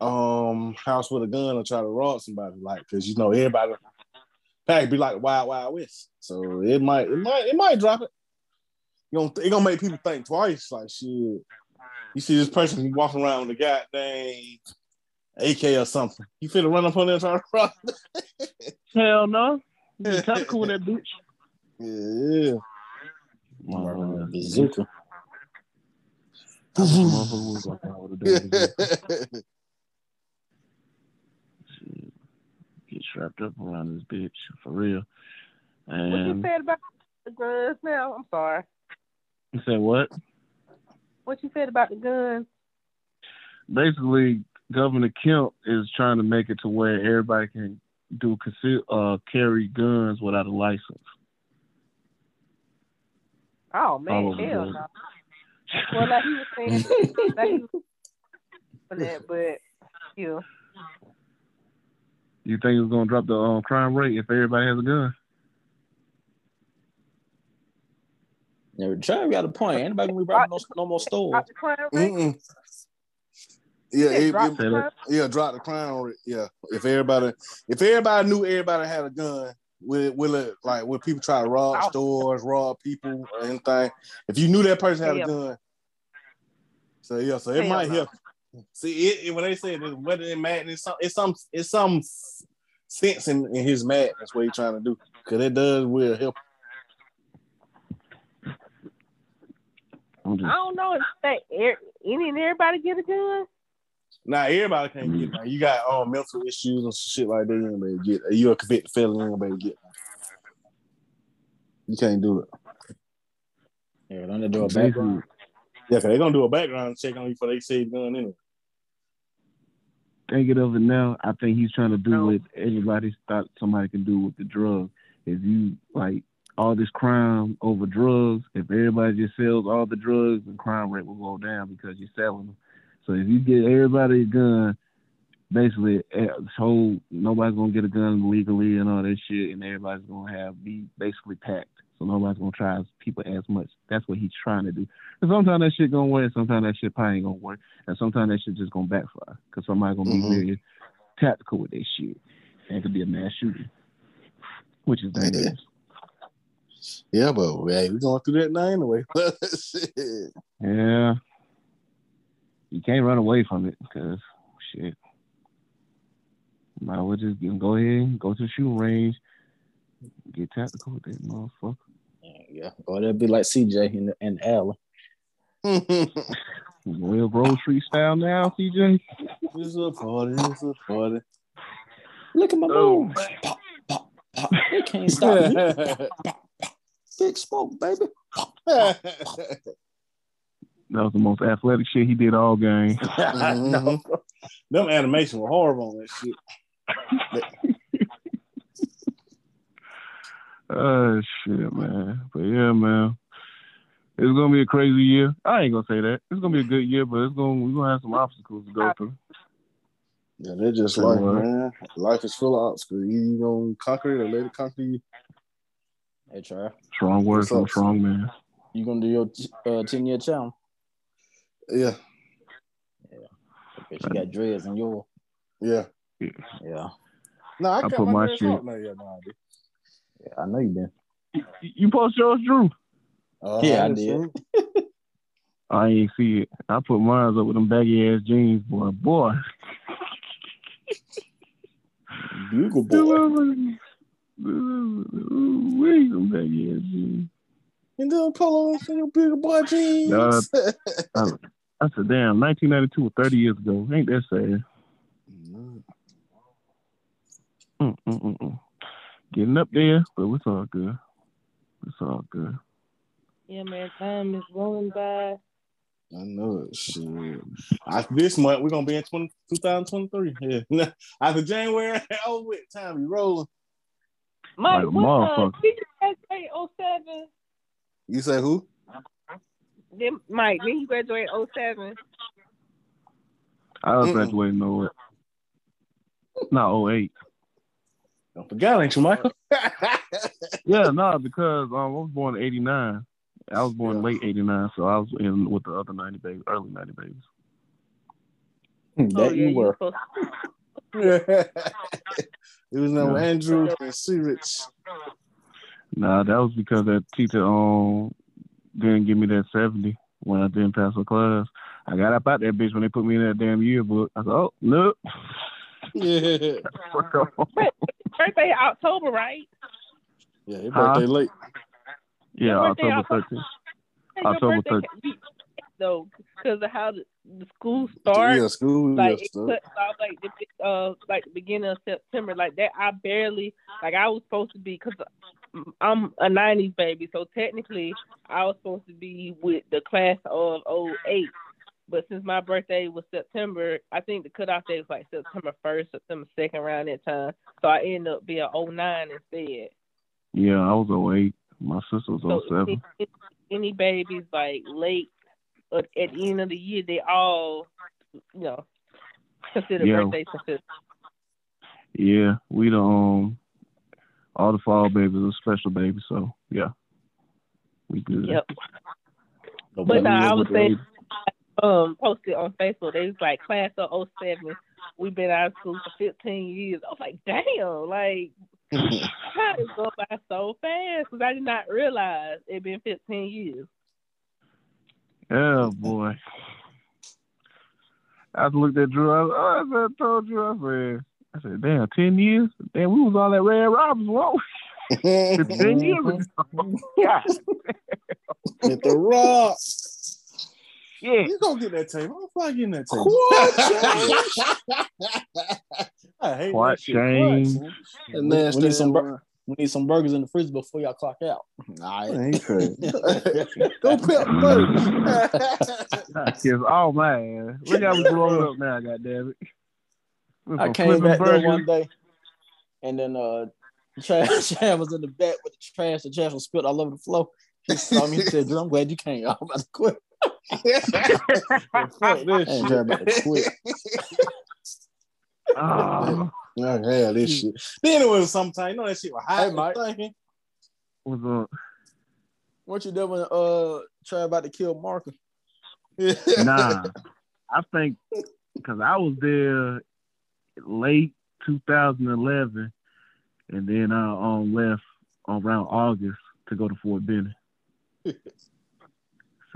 um house with a gun or try to rob somebody, like because you know everybody pack be like wild wild west, so it might, it might, it might drop it. You gonna, it gonna make people think twice, like shit. You see this person walking around with a goddamn AK or something. You finna run up on that and try to rob? Hell no. You be cool with that bitch. Yeah. Bazooka. Motherfucker was walking out with a damn gun. Shit. Get strapped up around this bitch for real. What you said about the guns now? I'm sorry. you said what? What you said about the guns? Basically, Governor Kemp is trying to make it to where everybody can do conceal, uh, carry guns without a license. Oh man, over hell no. Well, like he was saying, like he was for that, but yeah, You think it's gonna drop the um, crime rate if everybody has a gun? Yeah, Trav got a point. Anybody gonna be robbing no, no more stores? drop the crime rate. Mm-mm. Yeah, Yeah, it, drop it- the crime. yeah, drop the crime rate. Yeah, if everybody, if everybody knew everybody had a gun, will will it like will people try to rob stores, rob people, or anything? If you knew that person had a gun, so yeah, so it Hell might no. help. See, it, it- when they say that whether it madness, it's some, it's some, it's some sense in, in his madness what he's trying to do, because it does will help. I'm just I don't know if that er, any and everybody get a gun. Now everybody can't get. Now you got um mental issues and shit like that. You ain't better get. You a convicted felon. You ain't better get. You can't do it. Yeah, don't they do a background? Yeah, cause they gonna do a background check on you before they say it's done anyway. thinking of it now, I think he's trying to do No. what everybody thought somebody can do with the drug. If you like all this crime over drugs, if everybody just sells all the drugs, the crime rate will go down because you're selling them. So if you get everybody a gun, basically eh, whole nobody's gonna get a gun legally and all that shit, and everybody's gonna have be basically packed. So nobody's gonna try as people as much. That's what he's trying to do. And sometimes that shit gonna work, sometimes that shit probably ain't gonna work, and sometimes that shit just gonna backfire because somebody's gonna Mhm. be very tactical with that shit, and it could be a mass shooting, which is dangerous. Yeah, but hey, we're going through that now anyway. Yeah, you can't run away from it because shit. Might as well just get- go ahead and go to the shooting range, get tactical with that motherfucker. Yeah, or they'll be like CJ in the, in the alley. Real Grove Street style now, CJ. it's a party. It's a party. Look at my Oh. moves. Pop, pop, pop. They can't stop me. Pop, pop. Big smoke, baby. That was the most athletic shit he did all game. Mhm. Them animation were horrible on that shit. Oh shit, man. But yeah, man. It's gonna be a crazy year. I ain't gonna say that. It's gonna be a good year, but it's gonna we're gonna have some obstacles to go through. Yeah, they're just Tell life, man. Life is full of obstacles. You, you gonna conquer it or let it conquer you. Hey, Trav, Strong words What's from strong man. you gonna do your uh, 10 year challenge? Yeah, Because you got dreads in your. yeah. Yeah. No, I, I put my dress shit- off. No, yeah, no, I did. yeah, I know you did. You, you post yours, Drew? Uh, Yeah, I just did. seen- I ain't see it. I put mine up with them baggy ass jeans, boy. Boy. Bugle boy. Wait, them baggy ass jeans. And then polo and your big boy jeans. Uh, I, I said, damn, 1992 or 30 years ago. Ain't that sad? Mm, mm, mm. Getting up there, but it's all good. It's all good. Yeah, man, time is rolling by. I know it. Shit. I, this month we're gonna be in 20, 2023. Yeah. After January, oh with time be rolling. Mike, Like what uh, motherfucker. did you graduate 07? You say who? Then Mike, then you graduate 07. I was Mm-mm. graduating no not 08. Don't forget, ain't you, Michael? Yeah, no, because um, I was born in '89. I was born Yeah. late '89, so I was in with the other 90 babies, early 90 babies. That oh, yeah, you were. supposed it was no Yeah. Andrew and C Rich. Nah, that was because that teacher um didn't give me that 70 when I didn't pass the class. I got up out that bitch when they put me in that damn yearbook. I said, oh no. Yeah. birthday October, right? Yeah, your Huh? birthday late. yeah, Your October October- 13th. October birthday can be- though, because of how the, the school starts. Yeah, school. like yeah, it cuts off like the uh like the beginning of September like that. I barely like I was supposed to be because I'm a '90s baby, so technically I was supposed to be with the class of 08. But since my birthday was September, I think the cutoff date was like September 1st, September 2nd, around that time. So I ended up being 09 instead. Yeah, I was 08. My sister was So 07. any, any babies like late at the end of the year, they all, you know, consider Yeah. birthdays considered. Yeah, we the um all the fall babies are special babies, so yeah. We good. Yep. No But baby nah, I never was saying, baby. um, posted on Facebook. They was like class of 07. We've been out of school for 15 years. I was like, damn, like how did it go by so fast? Because I did not realize it been 15 years. Yeah, boy. I looked at Drew. I, I said, told Drew, I said, I said, damn, 10 years? Damn, we was all at Red Robins, whoa. 10 years ago. God, Hit the rock. yeah. You go get that tape. I'm fly getting that tape. I hate What that shit. shame. What? We, we need some bur- we need some burgers in the freezer before y'all clock out. All right. Man, he crazy. Go pimp first. Yes, oh, man. Look how we grown up now, goddammit. I came back there one day, and then uh, Chad, Chad was in the back with the trash. The trash was spilled all over the floor. He saw me. He said, "Drew, I'm glad you came. I'm about to quit. Fuck this I ain't Drew about to quit." Oh, Oh, hell, this shit. Then it was sometime, you know that shit was hot. Hey, Mike. Mike. what's up? What you doing uh try about to kill Marker? Nah, I think because I was there late 2011, and then I um left around August to go to Fort Benning. so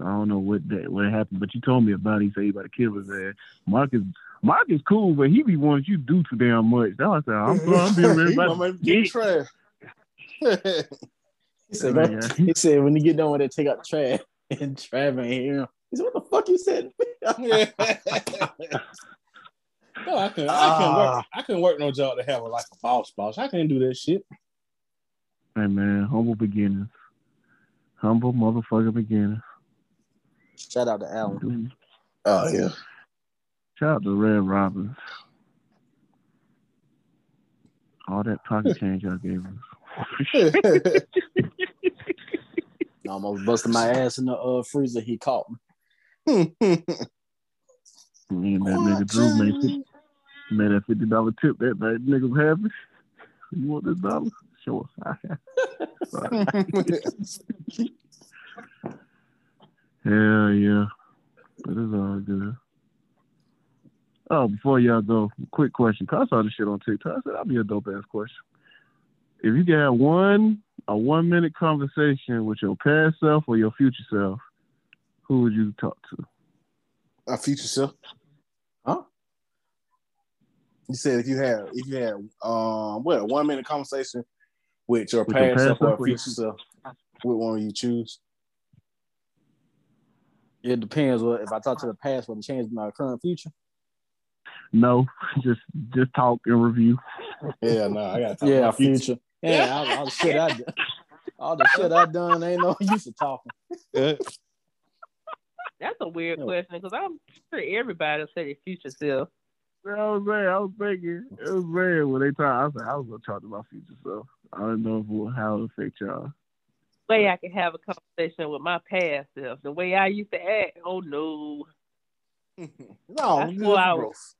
I don't know what that what happened, but you told me about it. He said he about to kill his ass. Mark is Mark is cool, but he be wanting you to do too damn much. That's why I said I'm, I'm being He ready. gonna get trash. He said, Yeah. He said when you get done with it, take out the trash. And Trav ain't him. He said, "What the fuck you said?" No, I can I can work I can work no job to have a, like a boss boss. I can't do that shit. Hey man, humble beginnings. Humble motherfucker beginnings. Shout out to Alan. Oh yeah. Shout out to Red Robins. All that pocket change y'all gave us. Almost busted my ass in the uh, freezer. He caught me. Me and that nigga Drew made, 50, made that fifty dollar tip that night. Nigga was happy. You want this dollar? Sure. Hell yeah. But it's all good. Oh, before y'all go, quick question. 'Cause I saw this shit on TikTok. I said, I'll be a dope ass question. If you could have one a one minute conversation with your past self or your future self, who would you talk to? A future self. Huh? You said if you had if you had um what a one minute conversation with your With past past self or self future self, what one would you choose? It depends. What if I talk to the past, will it change my current future? No, just just talk and review. Yeah, no, I gotta Yeah, future. future. Yeah, I, I, shit, I, All the shit I done ain't no use of talking. That's a weird question because I'm sure everybody will say their future self. I was saying, I was thinking, it was saying when they talk, I was like, I was gonna talk to my future self. I don't know if, how it affect y'all. Way I can have a conversation with my past self, the way I used to act. Oh no. no, That's what I was.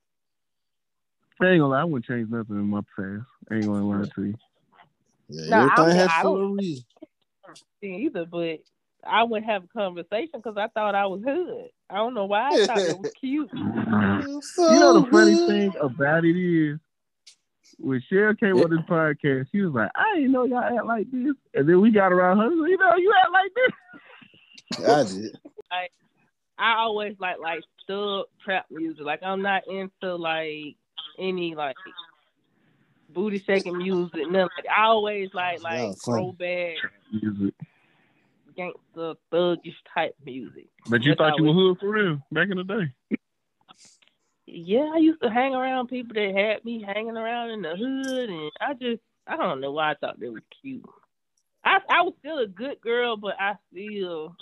I ain't gonna lie, I wouldn't change nothing in my past. I ain't gonna lie to you. Yeah, No, I everything don't- has I for a reason. either, but I wouldn't have a conversation because I thought I was hood. I don't know why I thought it was cute. You know the funny thing about it is, when Cheryl came on this podcast, she was like, "I didn't know y'all act like this," and then we got around her. You know, you act like this. I did. I always like like thug trap music. Like I'm not into like any like booty shaking music. Nothing. Like, I always like like throwback Music. Gangster thuggish type music. But you That's thought you were hood for real back in the day. Yeah, I used to hang around people that had me hanging around in the hood, and I just I don't know why I thought they were cute. I I was still a good girl, but I still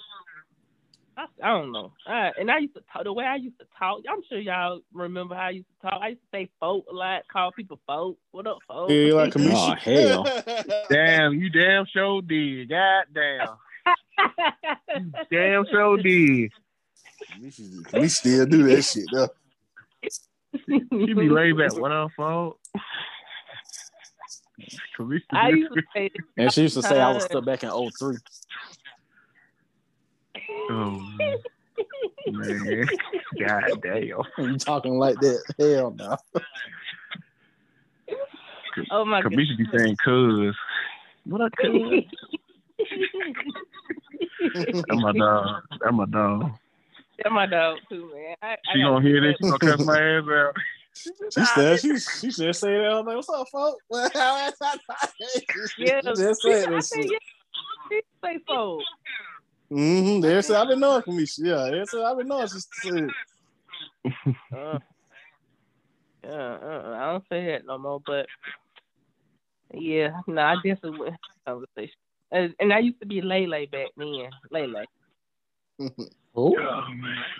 I, I don't know. I, and I used to talk the way I used to talk. I'm sure y'all remember how I used to talk. I used to say "folk" a lot, call people "folk." What up, folk? Yeah, you like Oh, Kamisha. hell. Damn, you damn sure did. God damn. Damn sure did. We still do that shit though. You be laid back. What up, fault? I used to say And she used to say I was uh, stuck back in 03. Oh, man. God damn. You talking like that? Hell no. "Oh my god." Kamisha be saying cuz. What up, cuz? That's my dog. That's my dog. That's my dog too, man. I, I She got- gonna hear this. She gonna cuss my ass out. She said she she just say that. I was like, "What's up, folks?" Yeah, she just said I this say shit. yeah. She say "folk." Mm-hmm. They said I've been knowing me. Yeah, they said I've been knowing she said. Uh, uh, uh, I don't say that no more, but yeah, no, I definitely would have a conversation. And, and I used to be Lele back then, Lele. Oh,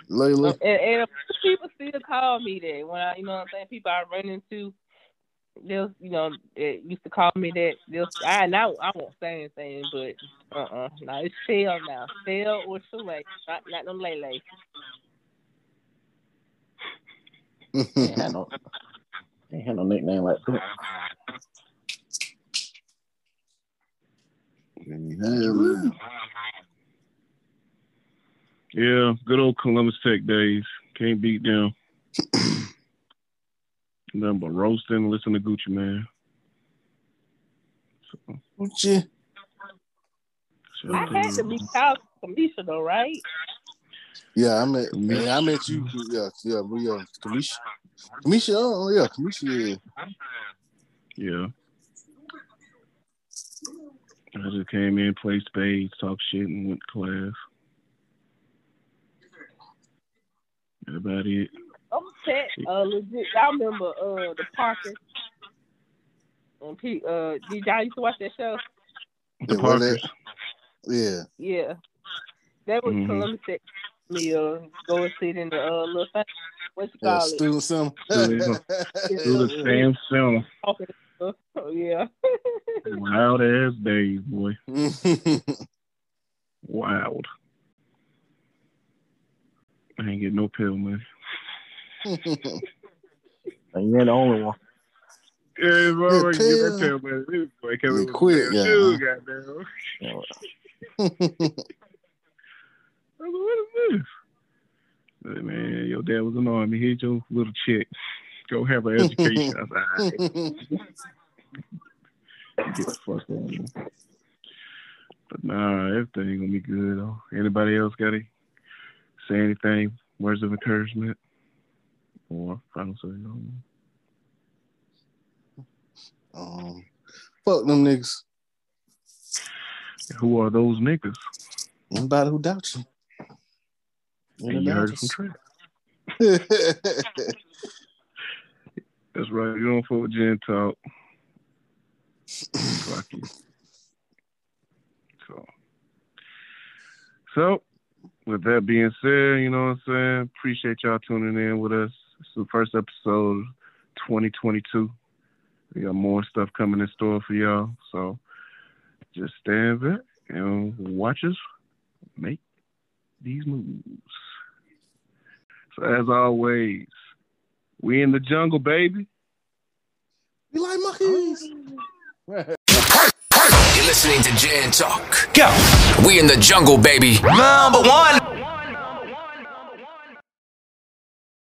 Layla. And, and people still call me that when I, you know what I'm saying. People I run into, they'll, you know, they used to call me that. They'll, I now I won't say anything, but uh, uh no, it's Shell now, Shell or Shule, not not no Lele. ain't had no, ain't had no nickname like that. Yeah, Yeah, good old Columbus Tech days. Can't beat them. Nothing but roasting, listen to Gucci Mane. So, What you? so I had to meet Kyle Kamisha though, right? Yeah, I met. Yeah, I met you. Yeah, yeah, we yeah. Kamisha. Kamisha. Oh, yeah, Kamisha. Yeah. Yeah. I just came in, played spades, talked shit, and went to class. That's about it. I'm set. Uh, legit. Y'all remember uh the Parker? And P, uh, did y'all used to watch that show? The Yeah, well, Parkers. Yeah. Yeah, that was Mhm. Columbus Tech. Me uh, go and sit in the uh little thing. What you Yeah, call it? student center. Student It was the same center. Talking stuff. Oh yeah. Wild ass days, boy. Wild. I ain't get no pill money. And you ain't the only one. Yeah, bro, get that pill. pill money. This boy came Yeah, in quit, yeah. shoes, goddamn. I was like, what is this? I man, your dad was annoying me. Here's your little chick. Go have an education. I all right, get the fuck on. But nah, everything gonna be good though. Anybody else got to say anything? Words of encouragement or final say? Um, um, fuck them niggas. Who are those niggas? Anybody who doubts you. And you heard it from Trey. That's right. You don't with Gen Talk. Fuck you. So, with that being said, you know what I'm saying? Appreciate y'all tuning in with us. It's the first episode 2022. We got more stuff coming in store for y'all. So just stand back and watch us make these moves. So as always, we in the jungle, baby. We like monkeys. You're listening to Jan Talk. Go. We in the jungle, baby. Number one.